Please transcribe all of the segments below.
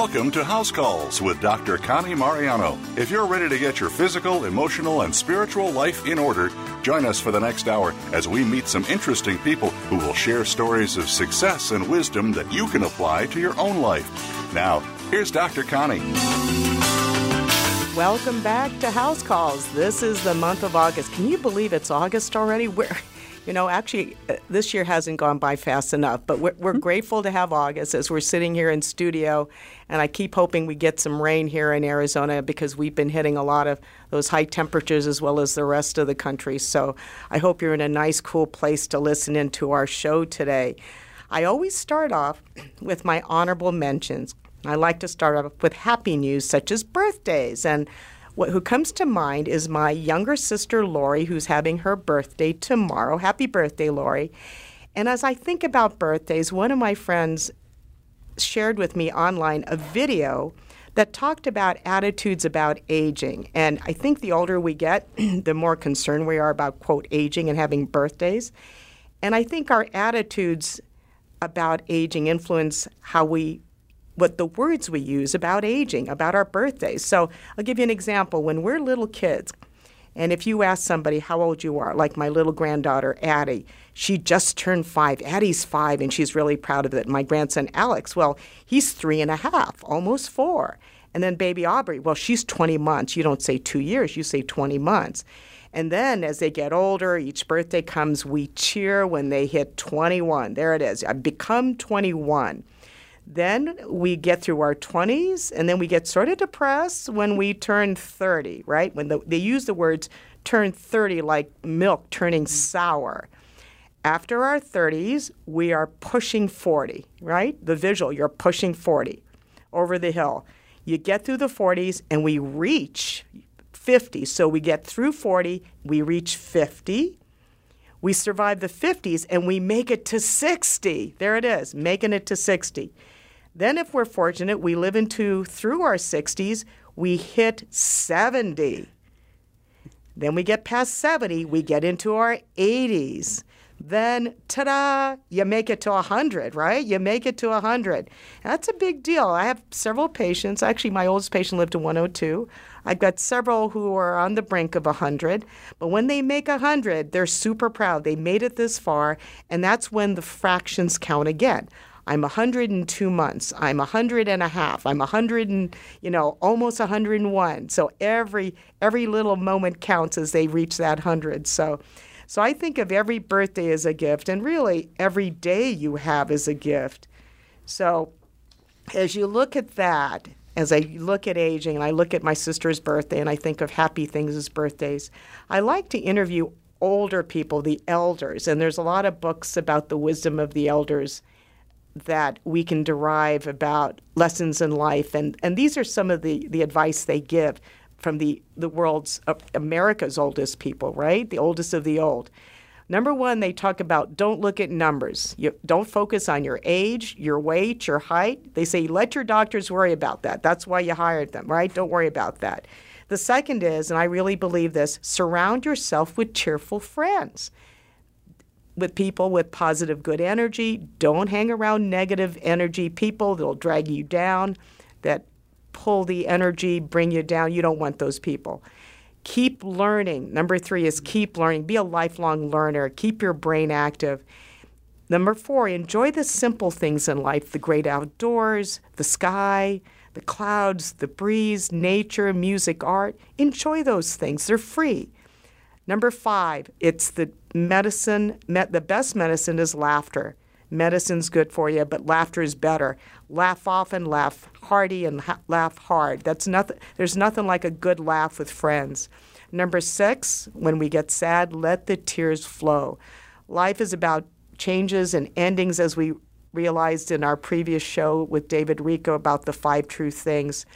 Welcome to House Calls with Dr. Connie Mariano. If you're ready to get your physical, emotional, and spiritual life in order, join us for the next hour as we meet some interesting people who will share stories of success and wisdom that you can apply to your own life. Now, here's Dr. Connie. Welcome back to House Calls. This is the month of August. Can you believe it's August already? Where you know, actually, uh, this year hasn't gone by fast enough, but we're, we're mm-hmm. grateful to have August as we're sitting here in studio. And I keep hoping we get some rain here in Arizona because we've been hitting a lot of those high temperatures as well as the rest of the country. So I hope you're in a nice, cool place to listen into our show today. I always start off with my honorable mentions. I like to start off with happy news such as birthdays. And what, who comes to mind is my younger sister, Lori, who's having her birthday tomorrow. Happy birthday, Lori. And as I think about birthdays, one of my friends shared with me online a video that talked about attitudes about aging. And I think the older we get, the more concerned we are about, quote, aging and having birthdays. And I think our attitudes about aging influence how we what the words we use about aging, about our birthdays. So I'll give you an example. When we're little kids, and if you ask somebody how old you are, like my little granddaughter, Addie, she just turned five. Addie's five, and she's really proud of it. My grandson, Alex, well, he's three and a half, almost four. And then baby Aubrey, well, she's 20 months. You don't say two years, you say 20 months. And then as they get older, each birthday comes, we cheer when they hit 21. There it is. I've become 21. Then we get through our 20s, and then we get sort of depressed when we turn 30, right? When the, they use the words turn 30 like milk turning mm. sour. After our 30s, we are pushing 40, right? The visual, you're pushing 40 over the hill. You get through the 40s, and we reach 50. So we get through 40, we reach 50. We survive the 50s, and we make it to 60. There it is, making it to 60. Then, if we're fortunate, we live into through our 60s, we hit 70. Then we get past 70, we get into our 80s. Then, ta da, you make it to 100, right? You make it to 100. That's a big deal. I have several patients. Actually, my oldest patient lived to 102. I've got several who are on the brink of 100. But when they make 100, they're super proud. They made it this far, and that's when the fractions count again. I'm 102 months. I'm 100 and a half. I'm 100 and, you know, almost 101. So every every little moment counts as they reach that 100. So so I think of every birthday as a gift and really every day you have is a gift. So as you look at that, as I look at aging and I look at my sister's birthday and I think of happy things as birthdays, I like to interview older people, the elders, and there's a lot of books about the wisdom of the elders that we can derive about lessons in life. And, and these are some of the, the advice they give from the, the world's, uh, America's oldest people, right? The oldest of the old. Number one, they talk about don't look at numbers. You, don't focus on your age, your weight, your height. They say let your doctors worry about that. That's why you hired them, right? Don't worry about that. The second is, and I really believe this, surround yourself with cheerful friends with people with positive, good energy. Don't hang around negative energy people that'll drag you down, that pull the energy, bring you down. You don't want those people. Keep learning. Number three is keep learning. Be a lifelong learner. Keep your brain active. Number four, enjoy the simple things in life the great outdoors, the sky, the clouds, the breeze, nature, music, art. Enjoy those things. They're free. Number five, it's the medicine, the best medicine is laughter. Medicine's good for you, but laughter is better. Laugh often, laugh hearty, and ha- laugh hard. That's nothing. There's nothing like a good laugh with friends. Number six, when we get sad, let the tears flow. Life is about changes and endings, as we realized in our previous show with David Richo about the five true things.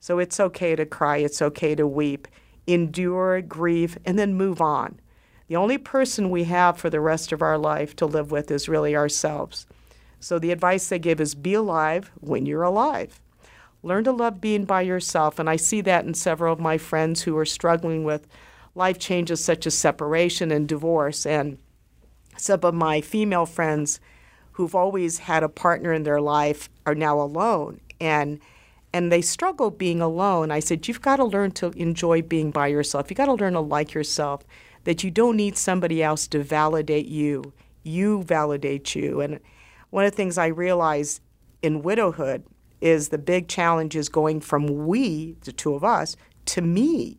So it's okay to cry. It's okay to weep. Endure, grieve, and then move on. The only person we have for the rest of our life to live with is really ourselves. So the advice they give is be alive when you're alive. Learn to love being by yourself. And I see that in several of my friends who are struggling with life changes such as separation and divorce. And some of my female friends who've always had a partner in their life are now alone. And and they struggle being alone. I said, You've got to learn to enjoy being by yourself. You've got to learn to like yourself, that you don't need somebody else to validate you. You validate you. And one of the things I realized in widowhood is the big challenge is going from we, the two of us, to me.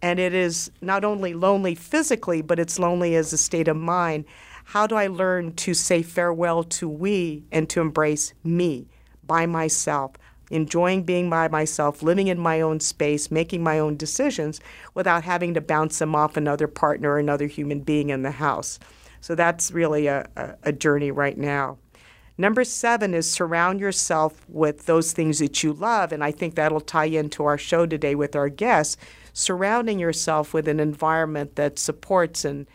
And it is not only lonely physically, but it's lonely as a state of mind. How do I learn to say farewell to we and to embrace me by myself? Enjoying being by myself, living in my own space, making my own decisions without having to bounce them off another partner or another human being in the house. So that's really a, a, a journey right now. Number seven is surround yourself with those things that you love. And I think that'll tie into our show today with our guests. Surrounding yourself with an environment that supports and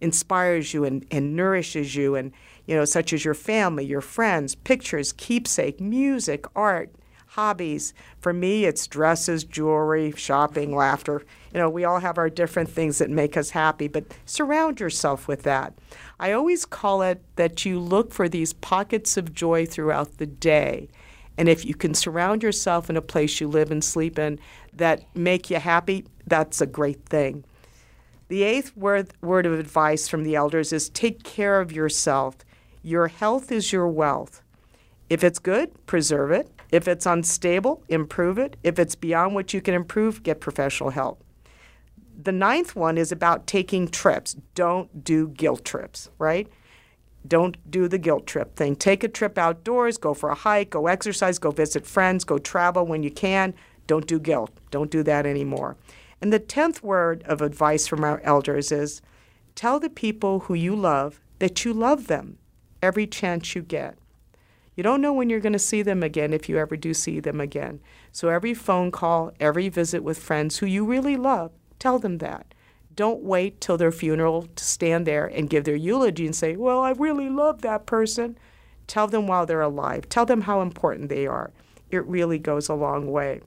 inspires you and, and nourishes you, and you know, such as your family, your friends, pictures, keepsake, music, art, hobbies. For me, it's dresses, jewelry, shopping, laughter. You know, we all have our different things that make us happy, but surround yourself with that. I always call it that you look for these pockets of joy throughout the day. And if you can surround yourself in a place you live and sleep in that make you happy, that's a great thing. The eighth word, word of advice from the elders is take care of yourself. Your health is your wealth. If it's good, preserve it. If it's unstable, improve it. If it's beyond what you can improve, get professional help. The ninth one is about taking trips. Don't do guilt trips, right? Don't do the guilt trip thing. Take a trip outdoors, go for a hike, go exercise, go visit friends, go travel when you can. Don't do guilt. Don't do that anymore. And the tenth word of advice from our elders is tell the people who you love that you love them every chance you get. You don't know when you're going to see them again if you ever do see them again. So every phone call, every visit with friends who you really love, tell them that. Don't wait till their funeral to stand there and give their eulogy and say, Well, I really love that person. Tell them while they're alive. Tell them how important they are. It really goes a long way.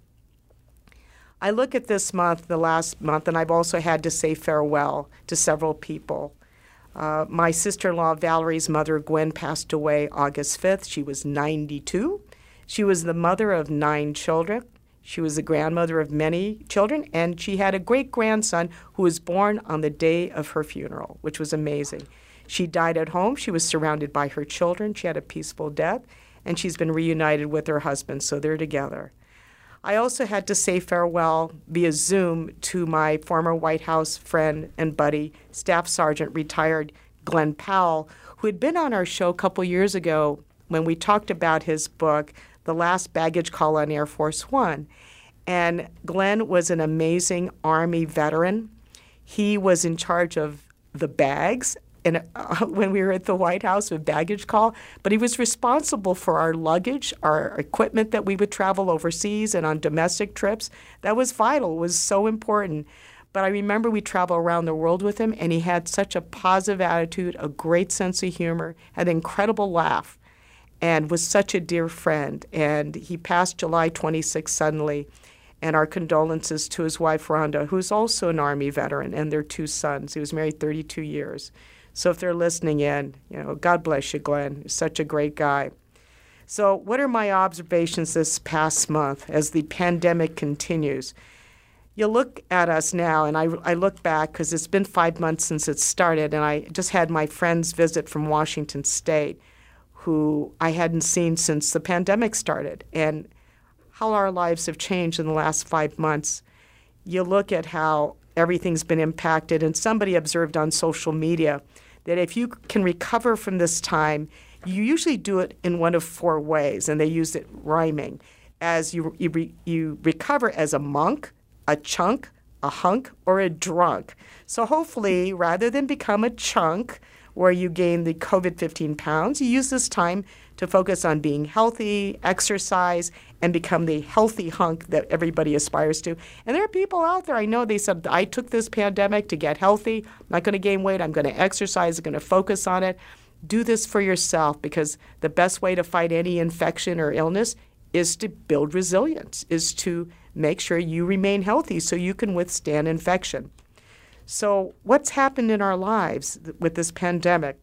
I look at this month, the last month, and I've also had to say farewell to several people. Uh, my sister in law, Valerie's mother, Gwen, passed away August 5th. She was 92. She was the mother of nine children. She was the grandmother of many children, and she had a great grandson who was born on the day of her funeral, which was amazing. She died at home. She was surrounded by her children. She had a peaceful death, and she's been reunited with her husband, so they're together. I also had to say farewell via Zoom to my former White House friend and buddy, Staff Sergeant retired Glenn Powell, who had been on our show a couple years ago when we talked about his book, The Last Baggage Call on Air Force One. And Glenn was an amazing Army veteran. He was in charge of the bags in, uh, when we were at the White House with baggage call, but he was responsible for our luggage, our equipment that we would travel overseas and on domestic trips. That was vital, was so important. But I remember we traveled around the world with him, and he had such a positive attitude, a great sense of humor, had an incredible laugh, and was such a dear friend. And he passed July 26 suddenly. And our condolences to his wife, Rhonda, who's also an Army veteran, and their two sons. He was married 32 years. So if they're listening in, you know, God bless you, Glenn. You're such a great guy. So, what are my observations this past month as the pandemic continues? You look at us now, and I, I look back because it's been five months since it started, and I just had my friends visit from Washington State who I hadn't seen since the pandemic started, and how our lives have changed in the last five months. You look at how everything's been impacted. And somebody observed on social media that if you can recover from this time, you usually do it in one of four ways, and they use it rhyming. As you, you, re, you recover as a monk, a chunk, a hunk, or a drunk. So hopefully, rather than become a chunk where you gain the COVID 15 pounds, you use this time to focus on being healthy, exercise, and become the healthy hunk that everybody aspires to. And there are people out there, I know they said, I took this pandemic to get healthy. I'm not going to gain weight. I'm going to exercise. I'm going to focus on it. Do this for yourself because the best way to fight any infection or illness is to build resilience, is to make sure you remain healthy so you can withstand infection. So, what's happened in our lives with this pandemic?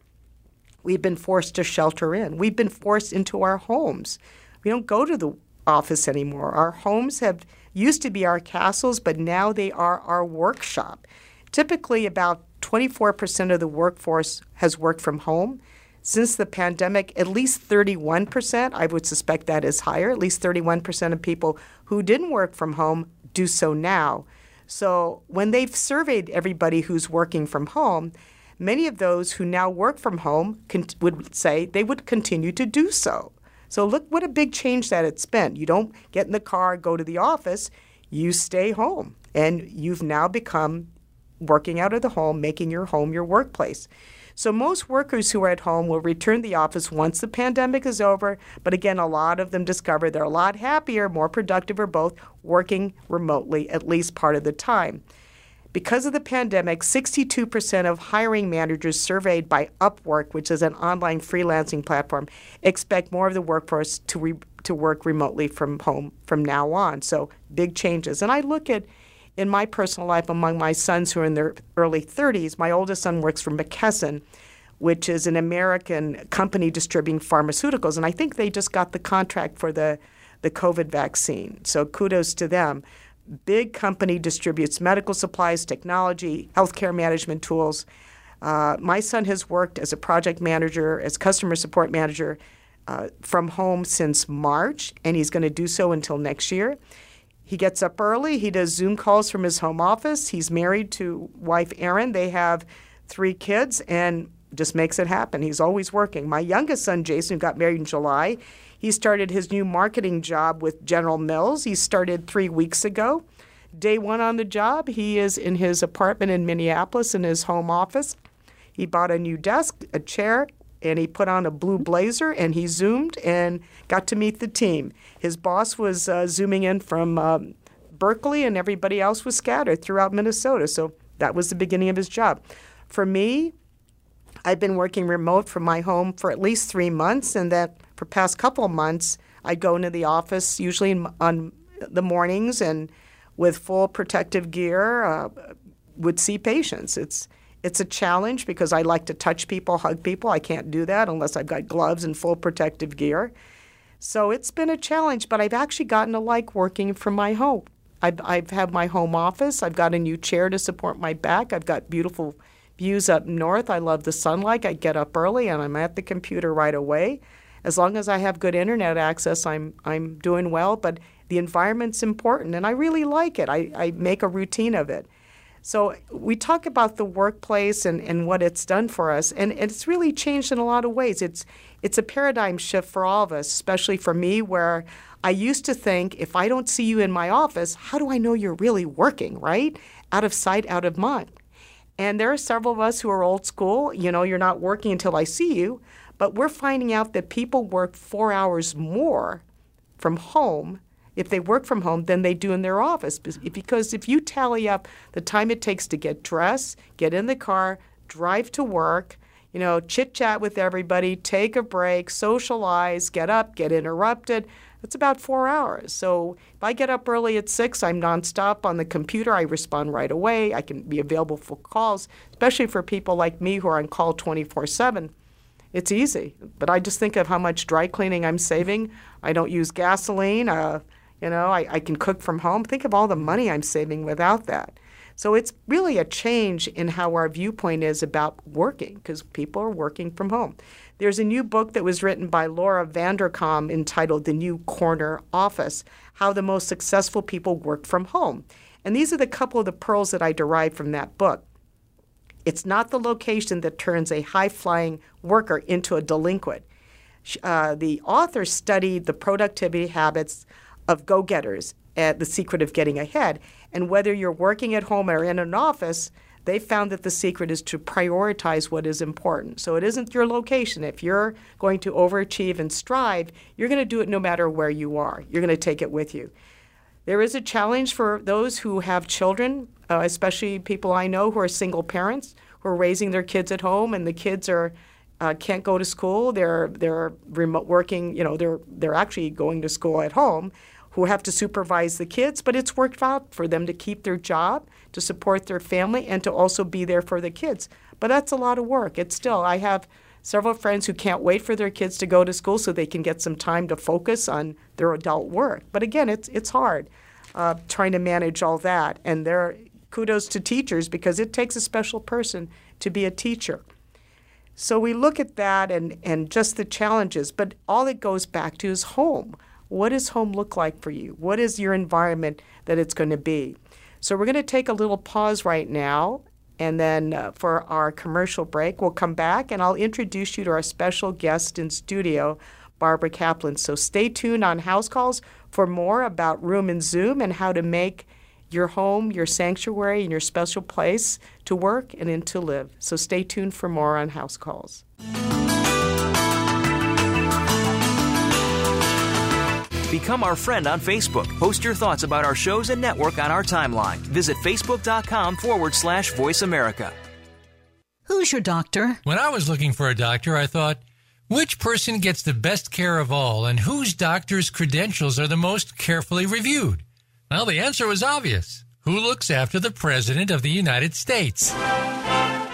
We've been forced to shelter in. We've been forced into our homes. We don't go to the office anymore. Our homes have used to be our castles, but now they are our workshop. Typically, about 24% of the workforce has worked from home. Since the pandemic, at least 31%, I would suspect that is higher, at least 31% of people who didn't work from home do so now. So when they've surveyed everybody who's working from home, many of those who now work from home would say they would continue to do so. So look what a big change that it's been. You don't get in the car, go to the office, you stay home. And you've now become working out of the home, making your home your workplace. So most workers who are at home will return to the office once the pandemic is over, but again a lot of them discover they're a lot happier, more productive or both working remotely at least part of the time. Because of the pandemic, 62% of hiring managers surveyed by Upwork, which is an online freelancing platform, expect more of the workforce to, re- to work remotely from home from now on. So, big changes. And I look at in my personal life among my sons who are in their early 30s, my oldest son works for McKesson, which is an American company distributing pharmaceuticals. And I think they just got the contract for the, the COVID vaccine. So kudos to them big company distributes medical supplies, technology, healthcare management tools. Uh, my son has worked as a project manager, as customer support manager uh, from home since March, and he's going to do so until next year. He gets up early. He does Zoom calls from his home office. He's married to wife Erin. They have three kids and just makes it happen. He's always working. My youngest son, Jason, who got married in July, he started his new marketing job with General Mills. He started three weeks ago. Day one on the job, he is in his apartment in Minneapolis in his home office. He bought a new desk, a chair, and he put on a blue blazer and he zoomed and got to meet the team. His boss was uh, zooming in from um, Berkeley, and everybody else was scattered throughout Minnesota. So that was the beginning of his job. For me, I've been working remote from my home for at least three months, and that for past couple of months, I go into the office usually in, on the mornings and with full protective gear uh, would see patients. It's it's a challenge because I like to touch people, hug people. I can't do that unless I've got gloves and full protective gear. So it's been a challenge, but I've actually gotten to like working from my home. I've, I've had my home office. I've got a new chair to support my back. I've got beautiful views up north. I love the sunlight. I get up early and I'm at the computer right away as long as I have good internet access, I'm I'm doing well. But the environment's important, and I really like it. I, I make a routine of it. So we talk about the workplace and, and what it's done for us, and it's really changed in a lot of ways. It's it's a paradigm shift for all of us, especially for me, where I used to think if I don't see you in my office, how do I know you're really working, right? Out of sight, out of mind. And there are several of us who are old school. You know, you're not working until I see you. But we're finding out that people work four hours more from home if they work from home than they do in their office. Because if you tally up the time it takes to get dressed, get in the car, drive to work, you know, chit chat with everybody, take a break, socialize, get up, get interrupted. It's about four hours. So if I get up early at six, I'm nonstop on the computer. I respond right away. I can be available for calls, especially for people like me who are on call 24 7 it's easy. But I just think of how much dry cleaning I'm saving. I don't use gasoline. Uh, you know, I, I can cook from home. Think of all the money I'm saving without that. So it's really a change in how our viewpoint is about working because people are working from home. There's a new book that was written by Laura Vanderkam entitled The New Corner Office How the Most Successful People Work from Home. And these are the couple of the pearls that I derived from that book. It's not the location that turns a high flying worker into a delinquent. Uh, the author studied the productivity habits of go getters at the secret of getting ahead. And whether you're working at home or in an office, they found that the secret is to prioritize what is important. So it isn't your location. If you're going to overachieve and strive, you're going to do it no matter where you are. You're going to take it with you. There is a challenge for those who have children, uh, especially people I know who are single parents who are raising their kids at home, and the kids are uh, can't go to school. They're they're remote working. You know, they're they're actually going to school at home, who have to supervise the kids. But it's worked out for them to keep their job, to support their family, and to also be there for the kids. But that's a lot of work. It's still I have several friends who can't wait for their kids to go to school so they can get some time to focus on their adult work. But again, it's it's hard uh, trying to manage all that. And there, are, kudos to teachers because it takes a special person to be a teacher. So we look at that and, and just the challenges, but all it goes back to is home. What does home look like for you? What is your environment that it's going to be? So we're going to take a little pause right now, and then uh, for our commercial break, we'll come back and I'll introduce you to our special guest in studio, Barbara Kaplan. So stay tuned on House Calls for more about Room and Zoom and how to make your home, your sanctuary, and your special place to work and in to live. So stay tuned for more on House Calls. Become our friend on Facebook. Post your thoughts about our shows and network on our timeline. Visit facebook.com forward slash voice America. Who's your doctor? When I was looking for a doctor, I thought, which person gets the best care of all and whose doctor's credentials are the most carefully reviewed? Well, the answer was obvious. Who looks after the President of the United States?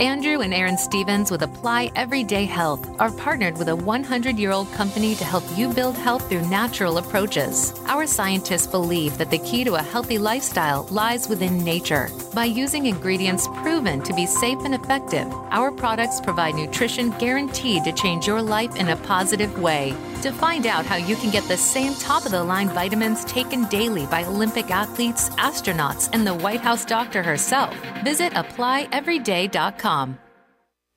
Andrew and Aaron Stevens with Apply Everyday Health are partnered with a 100 year old company to help you build health through natural approaches. Our scientists believe that the key to a healthy lifestyle lies within nature. By using ingredients proven to be safe and effective, our products provide nutrition guaranteed to change your life in a positive way. To find out how you can get the same top of the line vitamins taken daily by Olympic athletes, astronauts, and the White House doctor herself, visit applyeveryday.com com.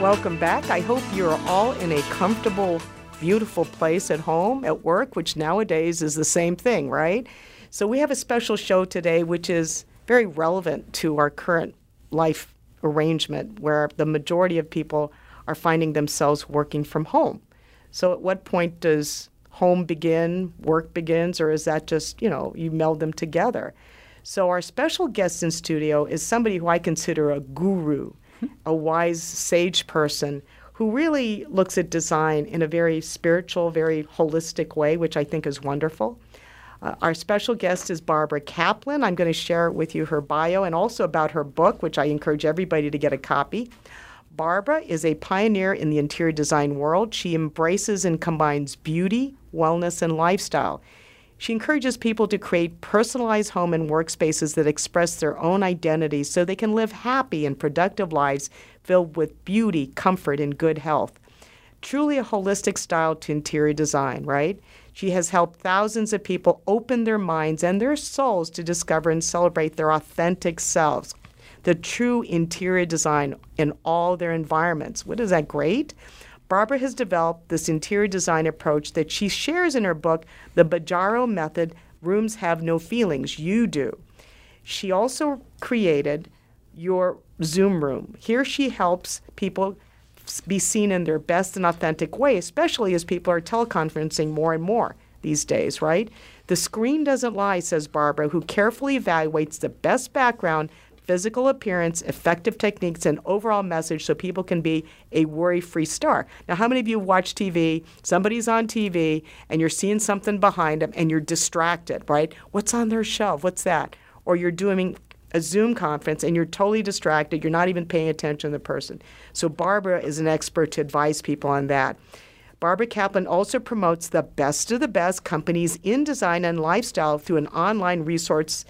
Welcome back. I hope you're all in a comfortable, beautiful place at home, at work, which nowadays is the same thing, right? So, we have a special show today which is very relevant to our current life arrangement where the majority of people are finding themselves working from home. So, at what point does home begin, work begins, or is that just, you know, you meld them together? So, our special guest in studio is somebody who I consider a guru a wise sage person who really looks at design in a very spiritual, very holistic way, which I think is wonderful. Uh, our special guest is Barbara Kaplan. I'm going to share with you her bio and also about her book, which I encourage everybody to get a copy. Barbara is a pioneer in the interior design world. She embraces and combines beauty, wellness, and lifestyle. She encourages people to create personalized home and workspaces that express their own identity so they can live happy and productive lives filled with beauty, comfort, and good health. Truly a holistic style to interior design, right? She has helped thousands of people open their minds and their souls to discover and celebrate their authentic selves. the true interior design in all their environments. What is that great? Barbara has developed this interior design approach that she shares in her book, The Bajaro Method Rooms Have No Feelings, You Do. She also created your Zoom room. Here she helps people be seen in their best and authentic way, especially as people are teleconferencing more and more these days, right? The screen doesn't lie, says Barbara, who carefully evaluates the best background, physical appearance, effective techniques, and overall message so people can be a worry free star. Now, how many of you watch TV? Somebody's on TV and you're seeing something behind them and you're distracted, right? What's on their shelf? What's that? Or you're doing a Zoom conference and you're totally distracted. You're not even paying attention to the person. So, Barbara is an expert to advise people on that. Barbara Kaplan also promotes the best of the best companies in design and lifestyle through an online resource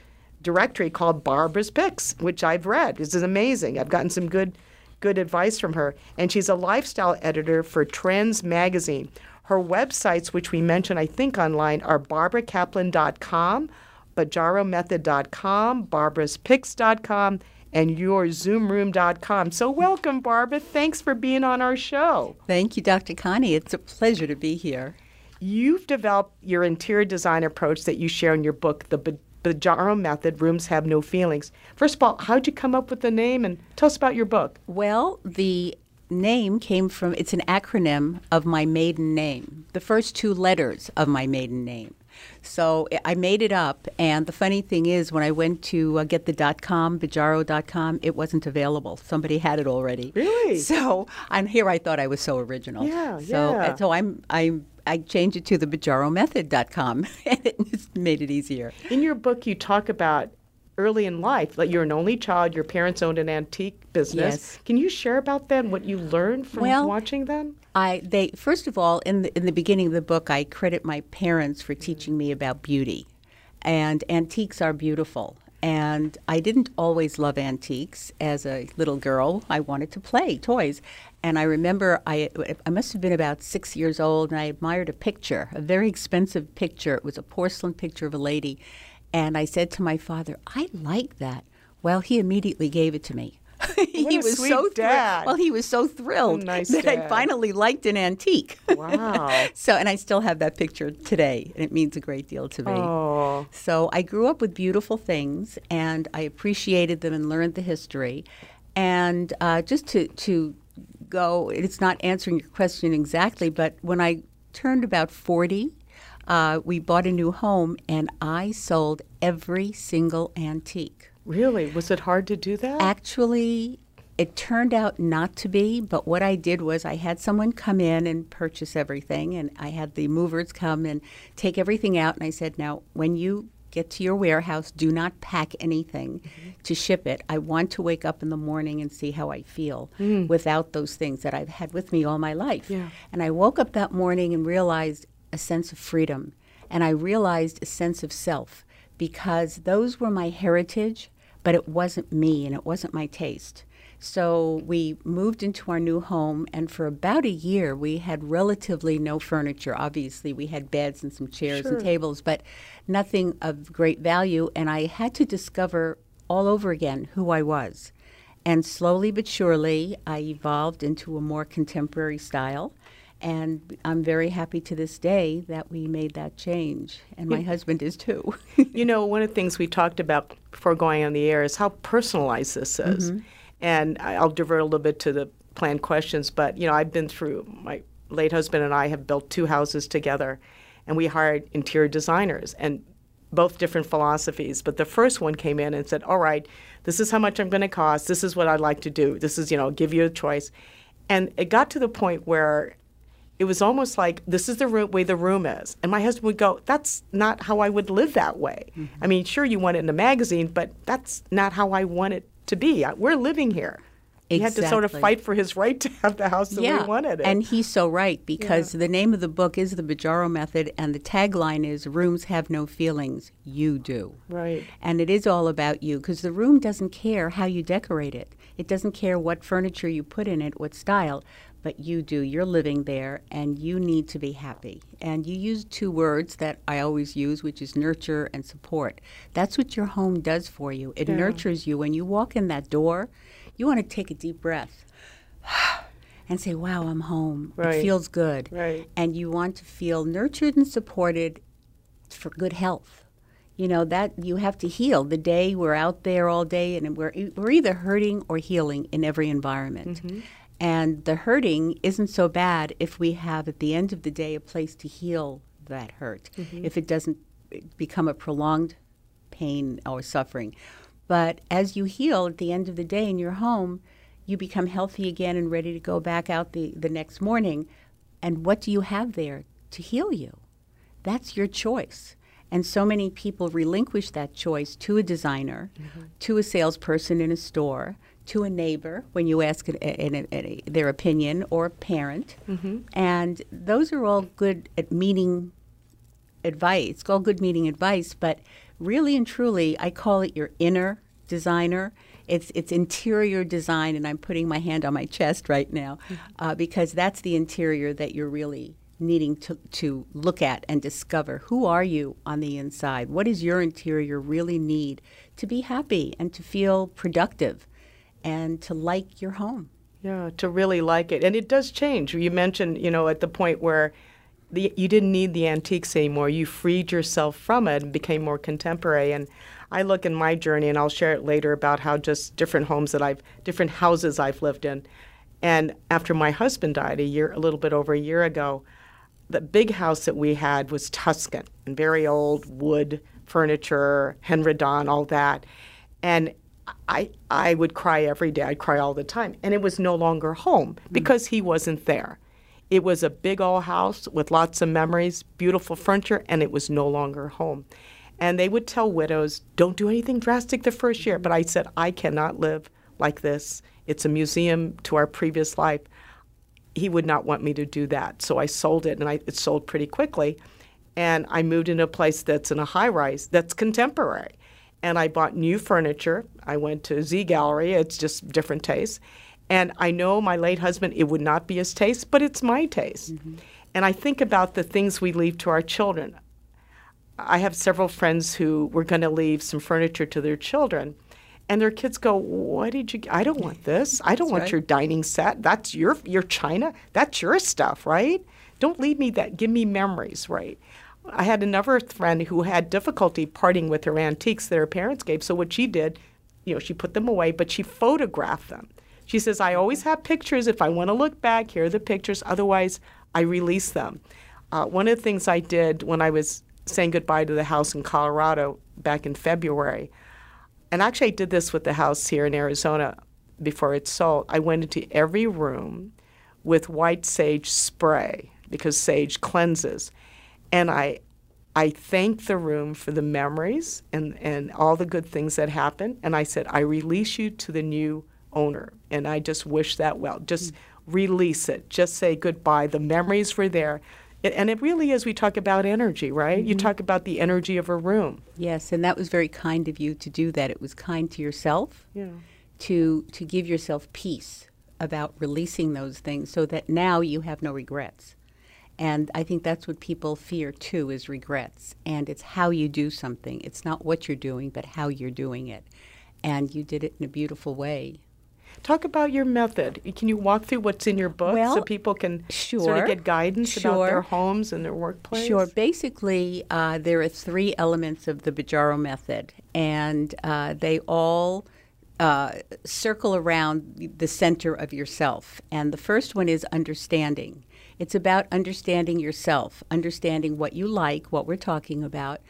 directory called Barbara's Picks, which I've read. This is amazing. I've gotten some good good advice from her. And she's a lifestyle editor for Trends magazine. Her websites, which we mentioned, I think, online, are barbarakaplan.com, bajaromethod.com, barbaraspicks.com, and yourzoomroom.com. So, welcome, Barbara. Thanks for being on our show. Thank you, Dr. Connie. It's a pleasure to be here. You've developed your interior design approach that you share in your book, The Bajaro Method Rooms Have No Feelings. First of all, how'd you come up with the name? And tell us about your book. Well, the name came from, it's an acronym of my maiden name, the first two letters of my maiden name. So I made it up. And the funny thing is, when I went to uh, get the dot .com, it wasn't available. Somebody had it already. Really? So and here I thought I was so original. Yeah, so, yeah. So I'm I'm I changed it to the BajaroMethod.com, and it made it easier. In your book, you talk about early in life, like you're an only child, your parents owned an antique business. Yes. Can you share about that and what you learned from Well, watching them? I they first of all in the in the beginning of the book I credit my parents for teaching me about beauty. And antiques are beautiful. And I didn't always love antiques. As a little girl, I wanted to play toys. And I remember I, I must have been about six years old, and I admired a picture, a very expensive picture. It was a porcelain picture of a lady. And I said to my father, I like that. Well, he immediately gave it to me. he was so thrilled. dad. Well, he was so thrilled nice that I finally liked an antique. Wow. so, and I still have that picture today, and it means a great deal to me. Oh. So, I grew up with beautiful things, and I appreciated them and learned the history. And uh, just to to go, it's not answering your question exactly, but when I turned about forty. Uh, we bought a new home and I sold every single antique. Really? Was it hard to do that? Actually, it turned out not to be, but what I did was I had someone come in and purchase everything, and I had the movers come and take everything out. And I said, Now, when you get to your warehouse, do not pack anything mm-hmm. to ship it. I want to wake up in the morning and see how I feel mm. without those things that I've had with me all my life. Yeah. And I woke up that morning and realized a sense of freedom, and I realized a sense of self because those were my heritage, but it wasn't me and it wasn't my taste. So we moved into our new home, and for about a year, we had relatively no furniture. Obviously, we had beds and some chairs Sure. and tables, but nothing of great value. And I had to discover all over again who I was. And slowly but surely, I evolved into a more contemporary style. And I'm very happy to this day that we made that change. And my husband is too. you know, one of the things we talked about before going on the air is how personalized this is. Mm-hmm. And I- I'll divert a little bit to the planned questions, but, you know, I've been through, my late husband and I have built two houses together, and we hired interior designers and both different philosophies. But the first one came in and said, all right, this is how much I'm going to cost. This is what I'd like to do. This is, you know, give you a choice. And it got to the point where it was almost like this is the room, way the room is. And my husband would go, That's not how I would live that way. Mm-hmm. I mean, sure, you want it in a magazine, but that's not how I want it to be. We're living here. He had to sort of fight for his right to have the house that we wanted it. And he's so right because the name of the book is The Bajaro Method, and the tagline is Rooms Have No Feelings, You Do. Right. And it is all about you because the room doesn't care how you decorate it. It doesn't care what furniture you put in it, what style, but you do. You're living there and you need to be happy. And you use two words that I always use, which is nurture and support. That's what your home does for you. It Yeah. nurtures you. When you walk in that door, you want to take a deep breath and say, Wow, I'm home. Right. It feels good. Right. And you want to feel nurtured and supported for good health. You know that you have to heal. The day we're out there all day, and we're we're either hurting or healing in every environment. Mm-hmm. And the hurting isn't so bad if we have at the end of the day a place to heal that hurt. Mm-hmm. If it doesn't eh, become a prolonged pain or suffering. But as you heal at the end of the day in your home, you become healthy again and ready to go back out the, the next morning. And what do you have there to heal you? That's your choice. And so many people relinquish that choice to a designer, mm-hmm. to a salesperson in a store, to a neighbor when you ask a, a- a- a- their opinion, or a parent. And those are all good at meeting advice. It's all good meeting advice, but really and truly, I call it your inner designer. It's it's interior design, and I'm putting my hand on my chest right now uh, because that's the interior that you're really needing to to look at and discover. Who are you on the inside? What does your interior really need to be happy and to feel productive, and to like your home? Yeah, to really like it. And it does change. You mentioned, you know, at the point where the, you didn't need the antiques anymore. You freed yourself from it and became more contemporary. And I look in my journey, and I'll share it later about how just different homes that I've, different houses I've lived in. And after my husband died a year, a little bit over a year ago, the big house that we had was Tuscan and very old wood furniture, Henredon, all that. And I I would cry every day. I'd cry all the time. And it was no longer home mm. because he wasn't there. It was a big old house with lots of memories, beautiful furniture, and it was no longer home. And they would tell widows, don't do anything drastic the first year. But I said, I cannot live like this. It's a museum to our previous life he would not want me to do that. So I sold it, and I, it sold pretty quickly. And I moved into a place that's in a high rise that's contemporary. And I bought new furniture. I went to Z Gallerie, it's just different tastes. And I know my late husband, it would not be his taste, but it's my taste. Mm-hmm. And I think about the things we leave to our children. I have several friends who were going to leave some furniture to their children. And their kids go, "What did you? I don't want this. I don't want right. your dining set. That's your your china. That's your stuff, right? Don't leave me that. Give me memories, right?" I had another friend who had difficulty parting with her antiques that her parents gave. So what she did, you know, she put them away, but she photographed them. She says, "I always have pictures. If I want to look back, here are the pictures. Otherwise, I release them." Uh, one of the things I did when I was saying goodbye to the house in Colorado back in February and actually I did this with the house here in Arizona before it sold. I went into every room with white sage spray because sage cleanses, and I I thanked the room for the memories and, and all the good things that happened. And I said, I release you to the new owner. And I just wish that well. Just release it. Just say goodbye. The memories were there. It- And it really is, we talk about energy, right? You mm-hmm. talk about the energy of a room. Yes, and that was very kind of you to do that. It was kind to yourself Yeah. to to give yourself peace about releasing those things so that now you have no regrets. And I think that's what people fear too is regrets. And it's how you do something. It's not what you're doing, but how you're doing it. And you did it in a beautiful way. Talk about your method. Can you walk through what's in your book so people can sort of get guidance about their homes and their workplace? Sure. Basically, uh, there are three elements of the Bajaro method, and uh, they all uh, circle around the center of yourself. And the first one is understanding. It's about understanding yourself, understanding what you like, what we're talking about,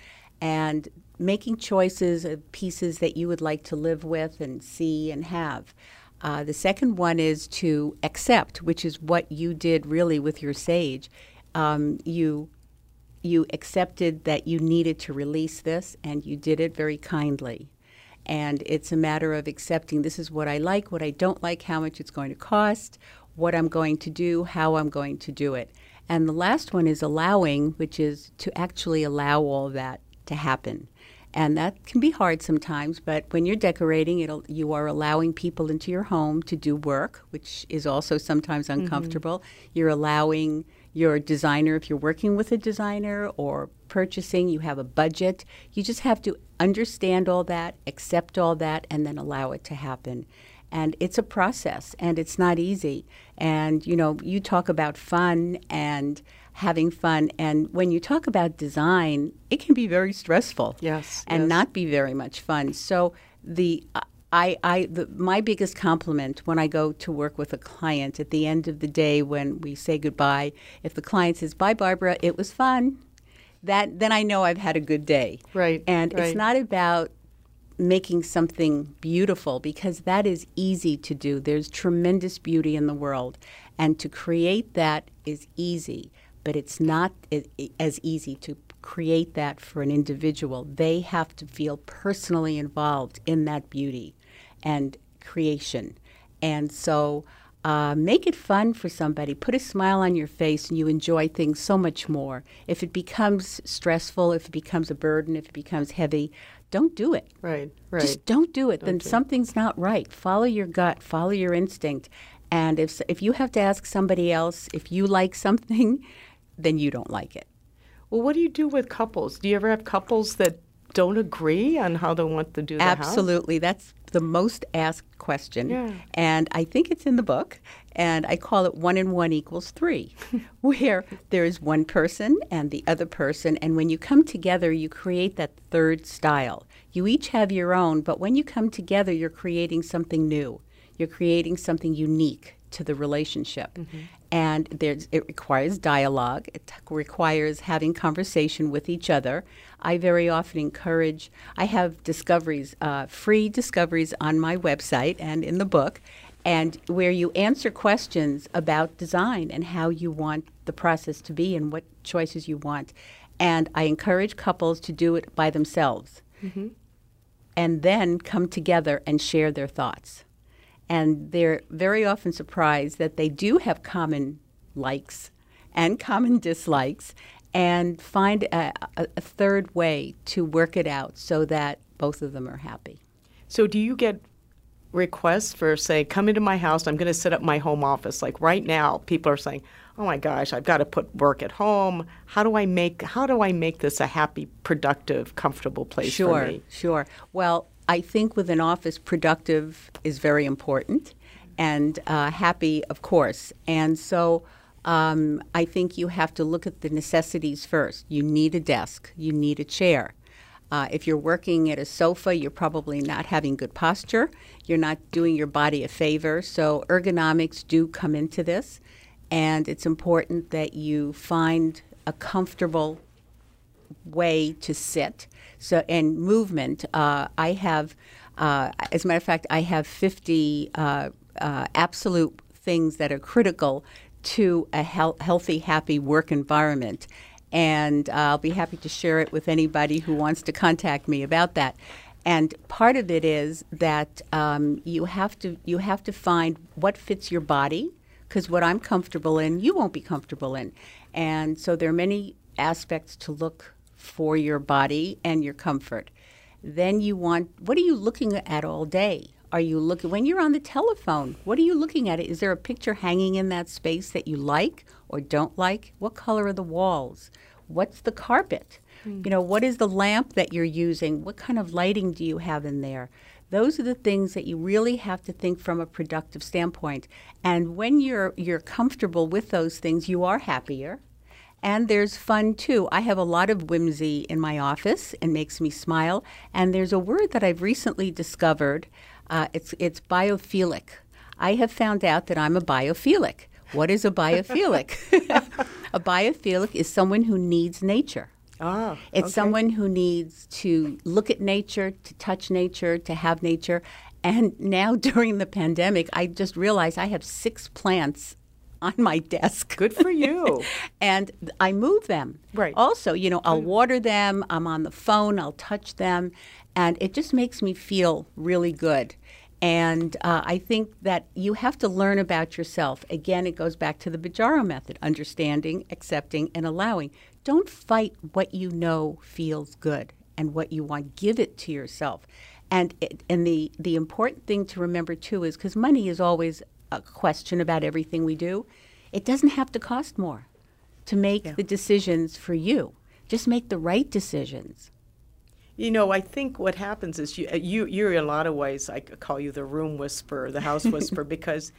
and making choices of pieces that you would like to live with and see and have. Uh, the second one is to accept, which is what you did really with your sage. Um, you you accepted that you needed to release this, and you did it very kindly. And it's a matter of accepting this is what I like, what I don't like, how much it's going to cost, what I'm going to do, how I'm going to do it. And the last one is allowing, which is to actually allow all that to happen And that can be hard sometimes, but when you're decorating, it'll, you are allowing people into your home to do work, which is also sometimes mm-hmm. uncomfortable. You're allowing your designer, if you're working with a designer or purchasing, you have a budget. You just have to understand all that, accept all that, and then allow it to happen. And it's a process, and it's not easy. And, you know, you talk about fun and having fun. And when you talk about design, it can be very stressful. Yes, And yes. not be very much fun. So the I, I the, my biggest compliment when I go to work with a client at the end of the day when we say goodbye, if the client says, "Bye, Barbara, it was fun," that then I know I've had a good day. Right, And right. it's not about making something beautiful because that is easy to do. There's tremendous beauty in the world, and to create that is easy, but it's not as easy to create that for an individual. They have to feel personally involved in that beauty and creation. And so uh, make it fun for somebody. Put a smile on your face, and you enjoy things so much more. If it becomes stressful, if it becomes a burden, if it becomes heavy, don't do it. Right, right. Just don't do it. then do it. something's not right. Follow your gut. Follow your instinct. And if if you have to ask somebody else if you like something, then you don't like it. Well, what do you do with couples? Do you ever have couples that don't agree on how they want to do the house? Absolutely. That's the most asked question. Yeah. And I think it's in the book. And I call it one and one equals three, where there is one person and the other person. And when you come together, you create that third style. You each have your own, but when you come together, you're creating something new. You're creating something unique to the relationship. Mm-hmm. And there's, it requires dialogue, it requires having conversation with each other. I very often encourage, I have discoveries, uh, free discoveries on my website and in the book, and where you answer questions about design and how you want the process to be and what choices you want. And I encourage couples to do it by themselves and then come together and share their thoughts. And they're very often surprised that they do have common likes and common dislikes and find a, a, third way to work it out so that both of them are happy. So, do you get requests for, say, come into my house? I'm going to set up my home office. Like right now, people are saying, "Oh my gosh, I've got to put work at home. How do I make How do I make this a happy, productive, comfortable place sure, for me?" Sure. Well, I think with an office, productive is very important, and uh, happy, of course. And so, um, I think you have to look at the necessities first. You need a desk. You need a chair. Uh, if you're working at a sofa, you're probably not having good posture. You're not doing your body a favor. So, ergonomics do come into this. And it's important that you find a comfortable way to sit. So, and movement. Uh, I have, uh, as a matter of fact, I have 50 uh, uh, absolute things that are critical to a heal- healthy, happy work environment. And uh, I'll be happy to share it with anybody who wants to contact me about that. And part of it is that um, you have to you have to find what fits your body, because what I'm comfortable in, you won't be comfortable in. And so there are many aspects to look for your body and your comfort. Then you want what are you looking at all day? Are you looking when you're on the telephone? What are you looking at? Is there a picture hanging in that space that you like or don't like? What color are the walls? What's the carpet? Hmm. You know, what is the lamp that you're using? What kind of lighting do you have in there? Those are the things that you really have to think from a productive standpoint. And when you're you're comfortable with those things, you are happier. And there's fun too. I have a lot of whimsy in my office and makes me smile. And there's a word that I've recently discovered. Uh, it's it's biophilic. I have found out that I'm a biophilic. What is a biophilic? a biophilic is someone who needs nature. Ah, It's okay. someone who needs to look at nature, to touch nature, to have nature. And now during the pandemic, I just realized I have six plants on my desk. Good for you. and I move them. Right. Also, you know, I'll water them, I'm on the phone, I'll touch them, and it just makes me feel really good. And uh, I think that you have to learn about yourself. Again, it goes back to the Bajaro method understanding, accepting, and allowing. Don't fight what you know feels good. and what you want. Give it to yourself. And it, and the the important thing to remember too is because money is always a question about everything we do. It doesn't have to cost more to make Yeah. the decisions for you. Just make the right decisions. You know, I think what happens is you, uh, you you're in a lot of ways. I call you the room whisperer, the house whisperer, because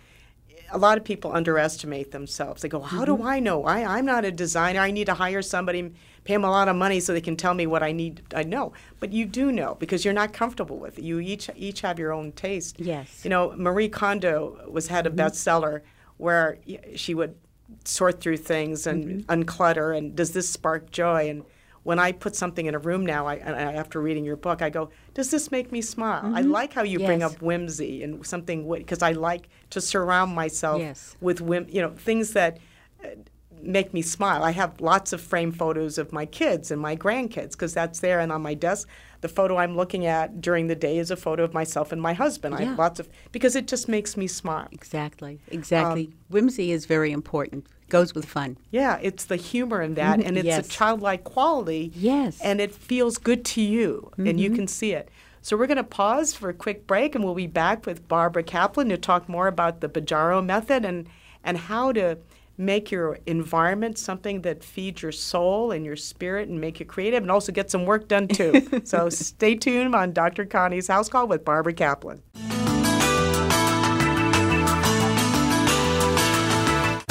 a lot of people underestimate themselves. They go, "How do mm-hmm. I know? I I'm not a designer. I need to hire somebody, pay them a lot of money so they can tell me what I need. I know." But you do know because you're not comfortable with it. You each each have your own taste. Yes. You know, Marie Kondo was had a mm-hmm. bestseller where she would sort through things and mm-hmm. unclutter and does this spark joy and when I put something in a room now, I, after reading your book, I go, "Does this make me smile?" I like how you bring up whimsy and something because I like to surround myself Yes. with whim, you know, things that uh, make me smile. I have lots of frame photos of my kids and my grandkids because that's there and on my desk. The photo I'm looking at during the day is a photo of myself and my husband. I have lots of because it just makes me smile. Exactly. Exactly. Whimsy is very important. Goes with fun. Yeah, it's the humor in that, Mhm, and it's yes. a childlike quality. Yes. And it feels good to you, and you can see it. So we're going to pause for a quick break, and we'll be back with Barbara Kaplan to talk more about the Bajaro method and, and how to make your environment something that feeds your soul and your spirit and make you creative and also get some work done too. so stay tuned on Dr. Connie's House Call with Barbara Kaplan.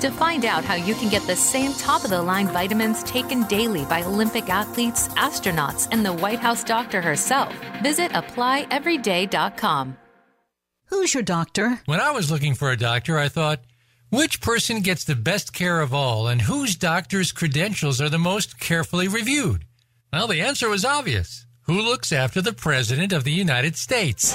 To find out how you can get the same top of the line vitamins taken daily by Olympic athletes, astronauts, and the White House doctor herself, visit applyeveryday.com. Who's your doctor? When I was looking for a doctor, I thought, which person gets the best care of all and whose doctor's credentials are the most carefully reviewed? Well, the answer was obvious. Who looks after the President of the United States?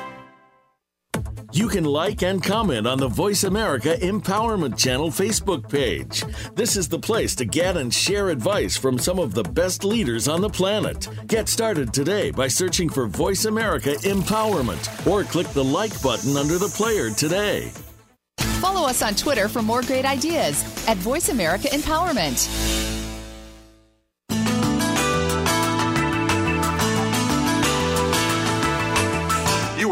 You can like and comment on the Voice America Empowerment Channel Facebook page. This is the place to get and share advice from some of the best leaders on the planet. Get started today by searching for Voice America Empowerment or click the like button under the player today. Follow us on Twitter for more great ideas at Voice America Empowerment.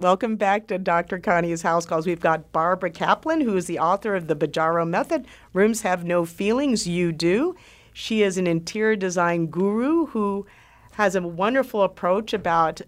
Welcome back to Dr. Connie's House Calls. We've got Barbara Kaplan, who is the author of The Bajaro Method Rooms Have No Feelings, You Do. She is an interior design guru who has a wonderful approach about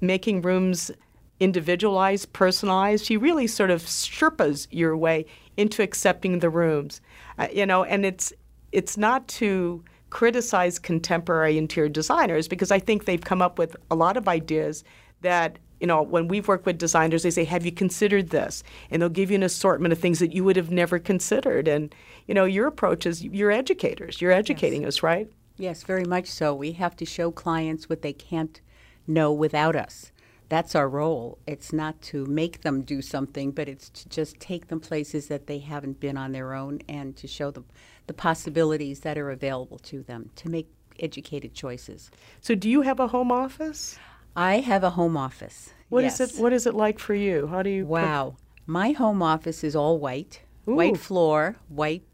making rooms individualized, personalized. She really sort of sherpas your way into accepting the rooms. Uh, you know, and it's it's not to criticize contemporary interior designers because I think they've come up with a lot of ideas that you know, when we've worked with designers, they say, "Have you considered this?" And they'll give you an assortment of things that you would have never considered. And you know, your approach is you're educators. You're educating us, right? Yes, very much so. We have to show clients what they can't know without us. That's our role. It's not to make them do something, but it's to just take them places that they haven't been on their own and to show them the possibilities that are available to them to make educated choices. So, do you have a home office? I have a home office. What yes. is it? What is it like for you? How do you? Wow, my home office is all white, Ooh. white floor, white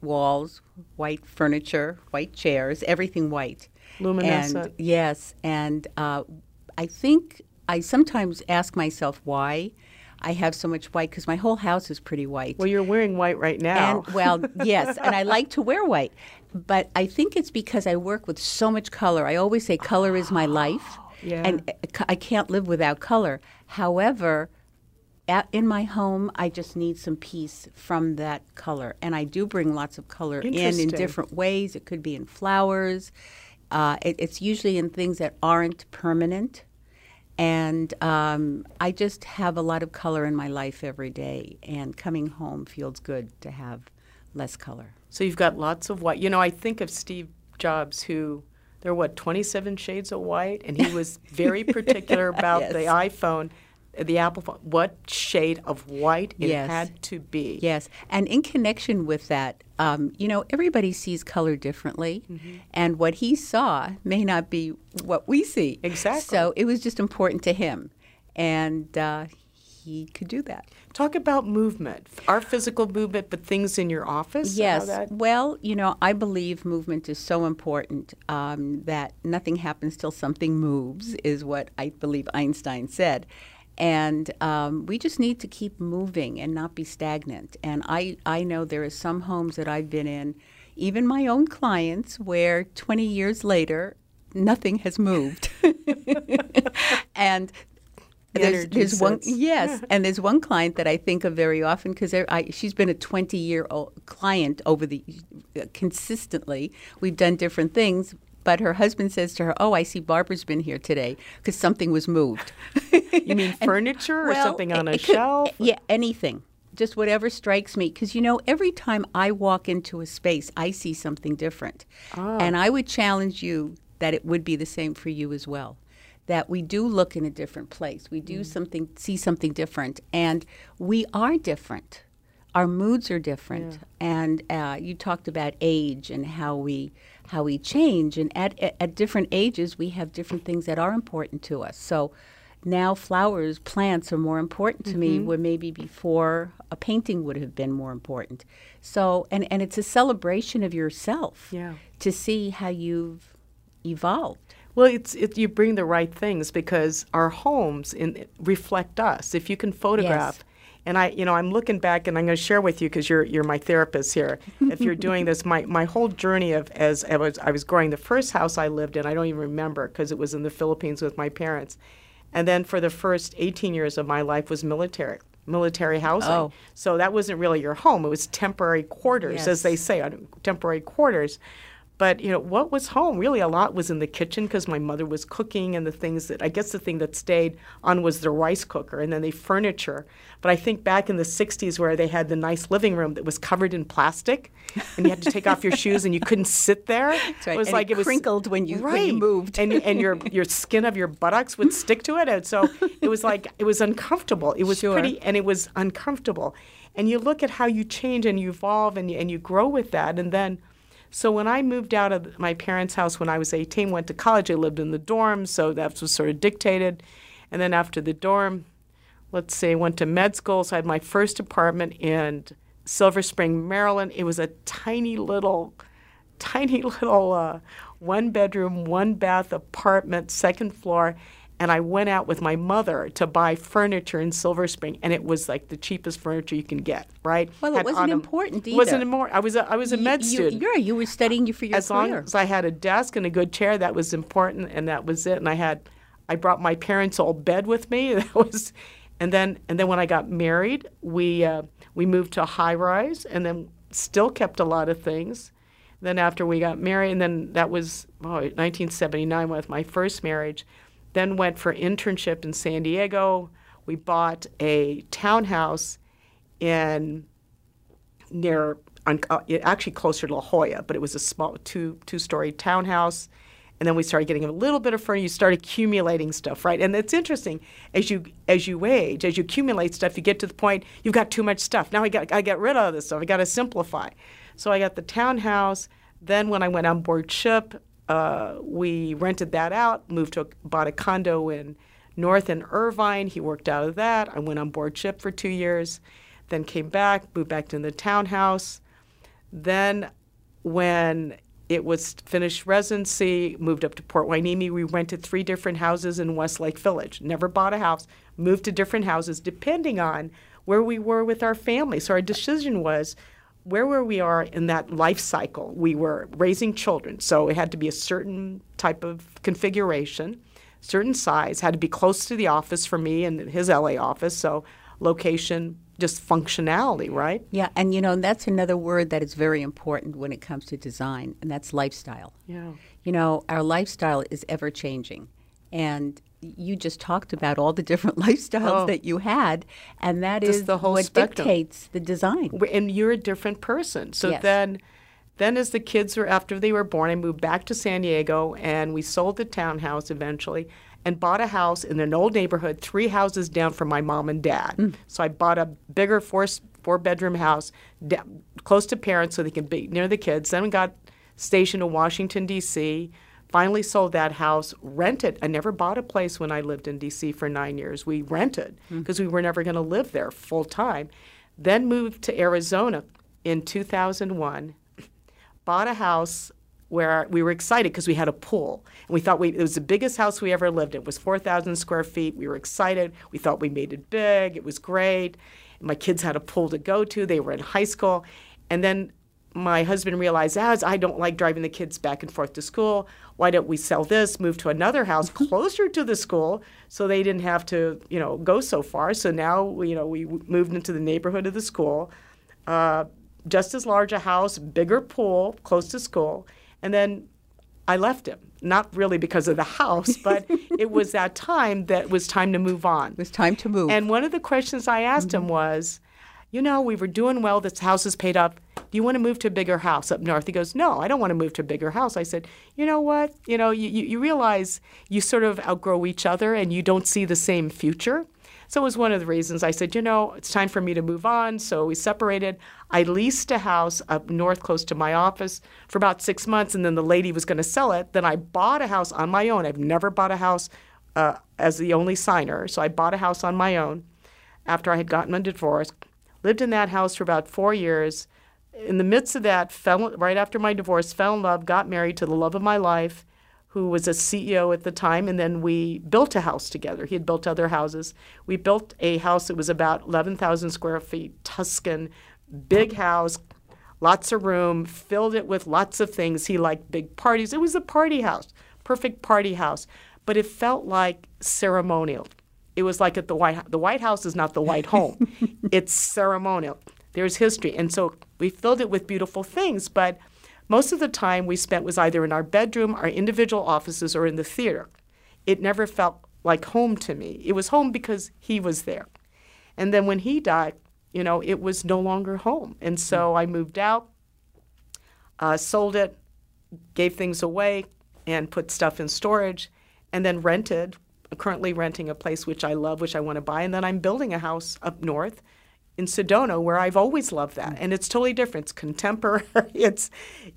walls, white furniture, white chairs, everything white. Luminescent. And, yes, and uh, I think I sometimes ask myself why I have so much white because my whole house is pretty white. Well, you're wearing white right now. And, well, yes, and I like to wear white, but I think it's because I work with so much color. I always say color is my life, yeah. and uh, I can't live without color. However, at, in my home, I just need some peace from that color, and I do bring lots of color in in different ways. It could be in flowers. Uh, it, it's usually in things that aren't permanent. And um, I just have a lot of color in my life every day, and coming home feels good to have less color. So you've got lots of white. You know, I think of Steve Jobs, who there were what 27 shades of white, and he was very particular about yes. the iPhone the apple phone, what shade of white it yes. had to be. Yes, and in connection with that, um, you know, everybody sees color differently, mm-hmm. and what he saw may not be what we see. Exactly. So it was just important to him, and uh, he could do that. Talk about movement, our physical movement, but things in your office. Yes. That... Well, you know, I believe movement is so important um, that nothing happens till something moves, is what I believe Einstein said. And um, we just need to keep moving and not be stagnant. And I, I know there are some homes that I've been in, even my own clients, where 20 years later, nothing has moved. and there's, there's one yes, and there's one client that I think of very often because she's been a 20 year old client over the uh, consistently. We've done different things, but her husband says to her, "Oh, I see Barbara's been here today because something was moved." you mean furniture and, or well, something on a could, shelf? Yeah, anything. Just whatever strikes me. Because, you know, every time I walk into a space, I see something different. Oh. And I would challenge you that it would be the same for you as well. That we do look in a different place. We do mm. something, see something different. And we are different. Our moods are different. Yeah. And uh, you talked about age and how we how we change. And at, at different ages, we have different things that are important to us. So now flowers, plants are more important to mm-hmm. me where maybe before a painting would have been more important. So, and, and it's a celebration of yourself yeah. to see how you've evolved. Well, it's it, you bring the right things because our homes in, reflect us. If you can photograph yes. And I, you know, I'm looking back, and I'm going to share with you because you're you're my therapist here. if you're doing this, my my whole journey of as I was I was growing the first house I lived in, I don't even remember because it was in the Philippines with my parents, and then for the first 18 years of my life was military military housing. Oh. So that wasn't really your home; it was temporary quarters, yes. as they say, temporary quarters. But you know what was home? Really, a lot was in the kitchen because my mother was cooking, and the things that I guess the thing that stayed on was the rice cooker, and then the furniture. But I think back in the '60s, where they had the nice living room that was covered in plastic, and you had to take off your shoes, and you couldn't sit there. Right. It was and like it, it was crinkled when you right. when you moved, and and your your skin of your buttocks would stick to it, and so it was like it was uncomfortable. It was sure. pretty, and it was uncomfortable. And you look at how you change and you evolve, and you, and you grow with that, and then so when I moved out of my parents' house when I was 18, went to college, I lived in the dorm, so that was sort of dictated. And then after the dorm, let's say, went to med school. So I had my first apartment in Silver Spring, Maryland. It was a tiny little, tiny little uh, one bedroom, one bath apartment, second floor and I went out with my mother to buy furniture in Silver Spring, and it was like the cheapest furniture you can get, right? Well, had it wasn't autumn, important either. Wasn't more. I was a I was a you, med you, student. Yeah, you were studying for your as career. long as I had a desk and a good chair, that was important, and that was it. And I had, I brought my parents' old bed with me. That was, and then and then when I got married, we uh, we moved to a high rise, and then still kept a lot of things. Then after we got married, and then that was oh, 1979 with my first marriage then went for internship in San Diego. We bought a townhouse in near uh, actually closer to La Jolla, but it was a small two two story townhouse. And then we started getting a little bit of furniture. You start accumulating stuff, right? And it's interesting as you as you age, as you accumulate stuff, you get to the point you've got too much stuff. Now I got I get rid of this stuff. I got to simplify. So I got the townhouse. Then when I went on board ship, uh, we rented that out. Moved to bought a condo in North and Irvine. He worked out of that. I went on board ship for two years, then came back, moved back to the townhouse. Then, when it was finished residency, moved up to Port Hueneme. We rented three different houses in Westlake Village. Never bought a house, moved to different houses depending on where we were with our family. So our decision was where were we are in that life cycle. We were raising children, so it had to be a certain type of configuration, certain size, had to be close to the office for me and his LA office. So location, just functionality, right? Yeah, and you know, that's another word that is very important when it comes to design, and that's lifestyle. Yeah. You know, our lifestyle is ever changing. And you just talked about all the different lifestyles Oh. that you had, and that Just is the whole what spectrum. dictates the design. And you're a different person. So Yes. then, then as the kids were after they were born, I moved back to San Diego, and we sold the townhouse eventually, and bought a house in an old neighborhood, three houses down from my mom and dad. Mm. So I bought a bigger four four bedroom house, close to parents, so they can be near the kids. Then we got stationed in Washington D.C. Finally sold that house, rented. I never bought a place when I lived in D.C. for nine years. We rented hmm. because we were never going to live there full time. Then moved to Arizona in 2001 bought a house where we were excited because we had a pool and we thought we, it was the biggest house we ever lived in. It was 4,000 square feet. We were excited. We thought we made it big. It was great. My kids had a pool to go to. They were in high school. And then my husband realized, as I don't like driving the kids back and forth to school, why don't we sell this, move to another house closer to the school so they didn't have to, you know, go so far. So now, you know, we moved into the neighborhood of the school. Uh, just as large a house, bigger pool, close to school. And then I left him. Not really because of the house, but it was that time that was time to move on. It was time to move. And one of the questions I asked him was, you know, we were doing well, this house is paid up. Do you want to move to a bigger house up north? He goes, No, I don't want to move to a bigger house. I said, You know what? You know, you, you realize you sort of outgrow each other and you don't see the same future. So it was one of the reasons I said, you know, it's time for me to move on. So we separated. I leased a house up north close to my office for about six months, and then the lady was going to sell it. Then I bought a house on my own. I've never bought a house uh, as the only signer. So I bought a house on my own after I had gotten a divorce. Lived in that house for about four years. In the midst of that, fell right after my divorce, fell in love, got married to the love of my life, who was a CEO at the time, and then we built a house together. He had built other houses. We built a house that was about 11,000 square feet, Tuscan, big house, lots of room, filled it with lots of things. He liked big parties. It was a party house, perfect party house, but it felt like ceremonial. It was like at the White House. The White House is not the White Home. it's ceremonial. There's history. And so we filled it with beautiful things, but most of the time we spent was either in our bedroom, our individual offices, or in the theater. It never felt like home to me. It was home because he was there. And then when he died, you know, it was no longer home. And so I moved out, uh, sold it, gave things away, and put stuff in storage, and then rented. Currently renting a place which I love, which I want to buy, and then I'm building a house up north in Sedona where I've always loved that, mm. and it's totally different. It's contemporary. It's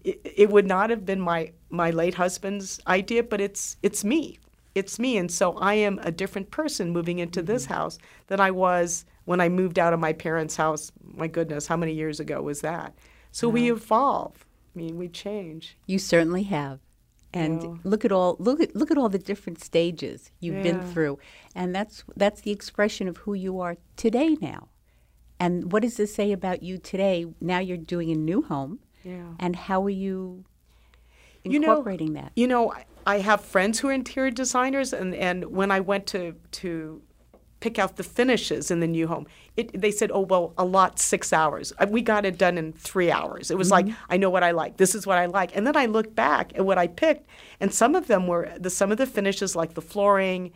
it, it would not have been my my late husband's idea, but it's it's me. It's me, and so I am a different person moving into this mm-hmm. house than I was when I moved out of my parents' house. My goodness, how many years ago was that? So we evolve. I mean, we change. You certainly have. And Yeah. look at all look at look at all the different stages you've been through. And that's that's the expression of who you are today now. And what does this say about you today? Now you're doing a new home. Yeah. And how are you You know- incorporating that? You know, I- I have friends who are interior designers, and, and when I went to to pick out the finishes in the new home. It, they said, oh, well, a lot, six hours. We got it done in three hours. It was like, mm-hmm. I know what I like. This is what I like. And then I looked back at what I picked, and some of them were, the, some of the finishes, like the flooring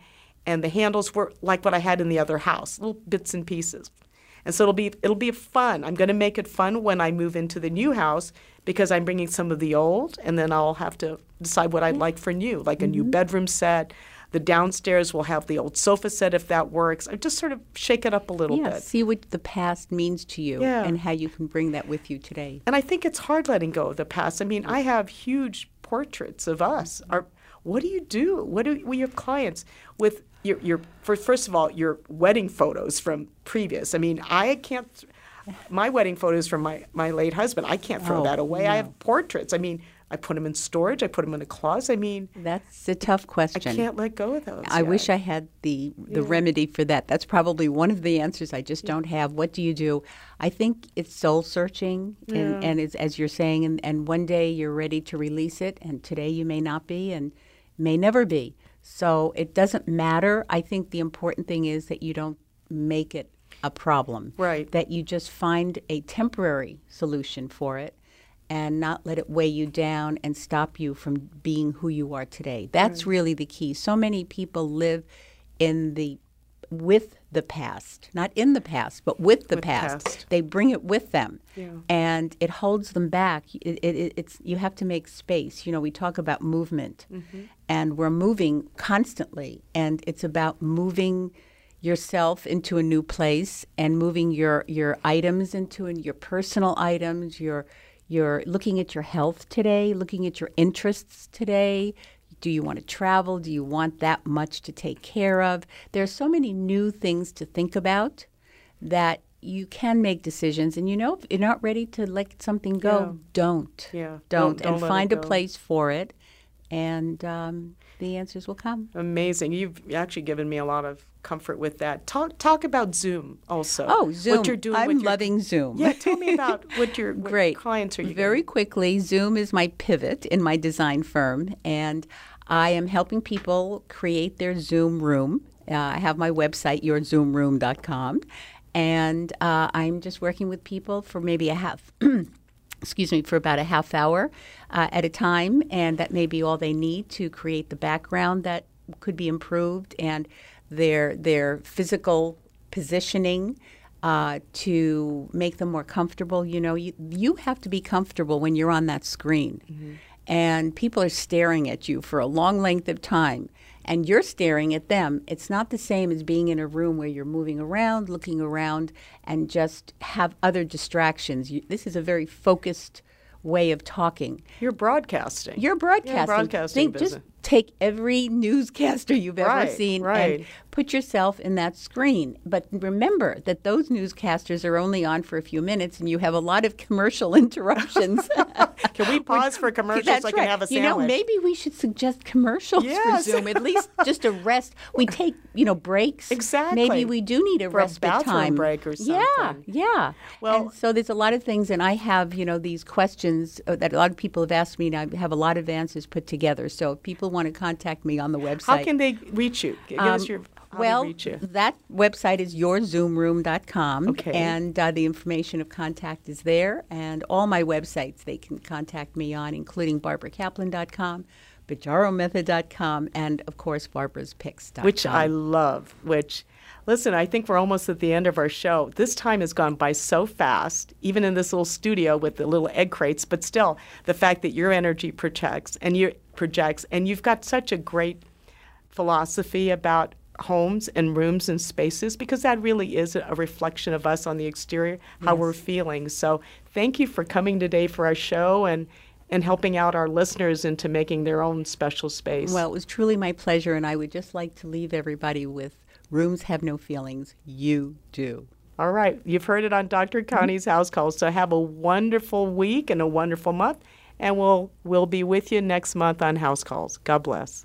and the handles, were like what I had in the other house, little bits and pieces. And so it'll be it'll be fun. I'm going to make it fun when I move into the new house because I'm bringing some of the old, and then I'll have to decide what I'd mm-hmm. like for new, like a new mm-hmm. bedroom set. The downstairs will have the old sofa set if that works. I just sort of shake it up a little yeah, bit. see what the past means to you Yeah. and how you can bring that with you today. And I think it's hard letting go of the past. I mean, I have huge portraits of us. Mm-hmm. Are what do you do? What do with your clients with your your first of all your wedding photos from previous? I mean, I can't. My wedding photos from my my late husband. I can't throw Oh, that away. I have portraits. I mean, I put them in storage. I put them in a closet. I mean, That's a tough question. I can't let go of those. I yet. wish I had the the Yeah. remedy for that. That's probably one of the answers I just don't have. What do you do? I think it's soul searching, and, and it's, as you're saying, and, and one day you're ready to release it, and today you may not be, and may never be. So it doesn't matter. I think the important thing is that you don't make it a problem. Right. That you just find a temporary solution for it and not let it weigh you down and stop you from being who you are today. That's really the key. So many people live in the with the past, not in the past, but with the With past. past. They bring it with them, Yeah. and it holds them back. It, it, it- it's you have to make space. You know, we talk about movement, mm-hmm. and we're moving constantly, and it's about moving yourself into a new place and moving your your items into an, your personal items. Your you're looking at your health today, looking at your interests today. Do you want to travel? Do you want that much to take care of? There are so many new things to think about that you can make decisions. And you know, if you're not ready to let something go, Yeah. don't. Yeah. Don't. Don't- don't and find a place for it. And um, the answers will come. Amazing. You've actually given me a lot of comfort with that. Talk talk about Zoom also. Oh, Zoom. What you're doing I'm with your, loving Zoom. Yeah, tell me about what your what Great. clients are you Very quickly, Zoom is my pivot in my design firm, and I am helping people create their Zoom room. Uh, I have my website, yourzoomroom.com, and uh, I'm just working with people for maybe a half. excuse me, for about a half hour uh, at a time, and that may be all they need to create the background that could be improved and their their physical positioning uh, to make them more comfortable. You know, you you have to be comfortable when you're on that screen, and people are staring at you for a long length of time. And you're staring at them. It's not the same as being in a room where you're moving around, looking around, and just have other distractions. You, this is a very focused way of talking. You're broadcasting. You're broadcasting. Yeah, broadcasting Think, just take every newscaster you've ever seen right. and put yourself in that screen. But remember that those newscasters are only on for a few minutes, and you have a lot of commercial interruptions. Can we pause for commercials That's so I can have a You know, maybe we should suggest commercials Yes. for Zoom. At least just a rest. We take, you know, breaks. Exactly. Maybe we do need a For a respite bathroom time. break or Yeah, something. yeah. yeah. Well- and so there's a lot of things, and I have, you know, these questions uh, that a lot of people have asked me, and I have a lot of answers put together. So if people want to contact me on the website, How can they reach you? Give us um, your how well, that website is yourzoomroom.com. Okay. And uh, the information of contact is there. And all my websites they can contact me on, including barbarakaplan.com, bajaromethod.com, and of course, barbaraspicks.com. which I love. Which, listen, I think we're almost at the end of our show. This time has gone by so fast, even in this little studio with the little egg crates. But still, the fact that your energy projects and you projects, and you've got such a great philosophy about homes and rooms and spaces because that really is a reflection of us on the exterior how Yes. we're feeling so thank you for coming today for our show and and helping out our listeners into making their own special space Well, it was truly my pleasure, and I would just like to leave everybody with rooms have no feelings. You do. All right. You've heard it on Dr. Mm-hmm. Connie's House Calls. So have a wonderful week and a wonderful month. And we'll we'll be with you next month on House Calls. God bless.